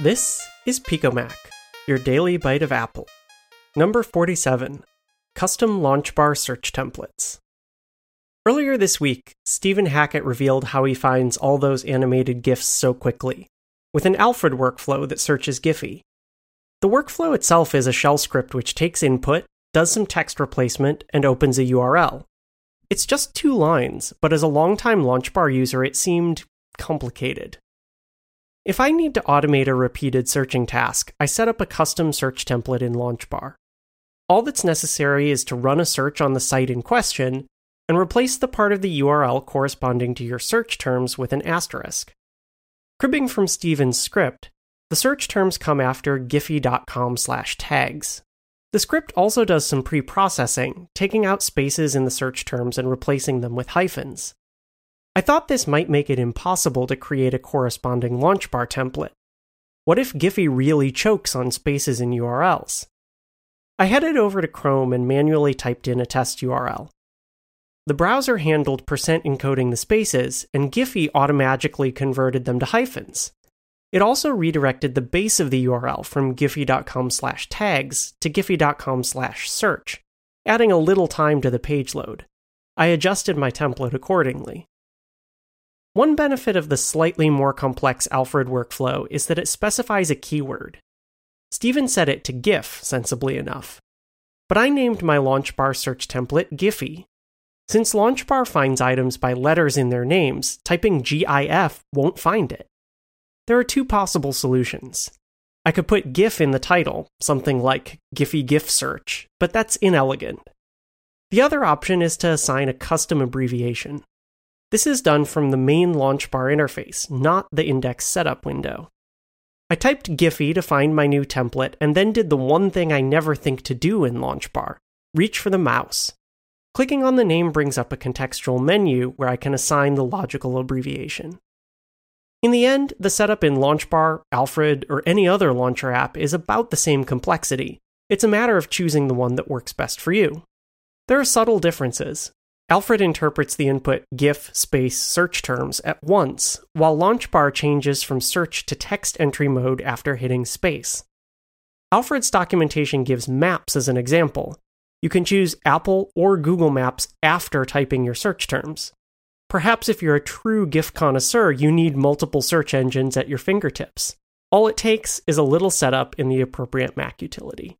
This is PicoMac, your daily bite of Apple. Number 47 Custom LaunchBar Search Templates. Earlier this week, Stephen Hackett revealed how he finds all those animated GIFs so quickly, with an Alfred workflow that searches Giphy. The workflow itself is a shell script which takes input, does some text replacement, and opens a URL. It's just two lines, but as a longtime LaunchBar user, it seemed complicated. If I need to automate a repeated searching task, I set up a custom search template in LaunchBar. All that's necessary is to run a search on the site in question and replace the part of the URL corresponding to your search terms with an asterisk. Cribbing from Stephen's script, the search terms come after giphy.com slash tags. The script also does some pre-processing, taking out spaces in the search terms and replacing them with hyphens. I thought this might make it impossible to create a corresponding LaunchBar template. What if Giphy really chokes on spaces in URLs? I headed over to Chrome and manually typed in a test URL. The browser handled percent encoding the spaces, and Giphy automatically converted them to hyphens. It also redirected the base of the URL from giphy.com slash tags to giphy.com slash search, adding a little time to the page load. I adjusted my template accordingly. One benefit of the slightly more complex Alfred workflow is that it specifies a keyword. Stephen set it to GIF, sensibly enough. But I named my LaunchBar search template Giphy. Since LaunchBar finds items by letters in their names, typing GIF won't find it. There are two possible solutions. I could put GIF in the title, something like Giphy GIF search, but that's inelegant. The other option is to assign a custom abbreviation. This is done from the main LaunchBar interface, not the index setup window. I typed Giphy to find my new template and then did the one thing I never think to do in LaunchBar reach for the mouse. Clicking on the name brings up a contextual menu where I can assign the logical abbreviation. In the end, the setup in LaunchBar, Alfred, or any other launcher app is about the same complexity. It's a matter of choosing the one that works best for you. There are subtle differences, Alfred interprets the input GIF space search terms at once, while LaunchBar changes from search to text entry mode after hitting space. Alfred's documentation gives maps as an example. You can choose Apple or Google Maps after typing your search terms. Perhaps if you're a true GIF connoisseur, you need multiple search engines at your fingertips. All it takes is a little setup in the appropriate Mac utility.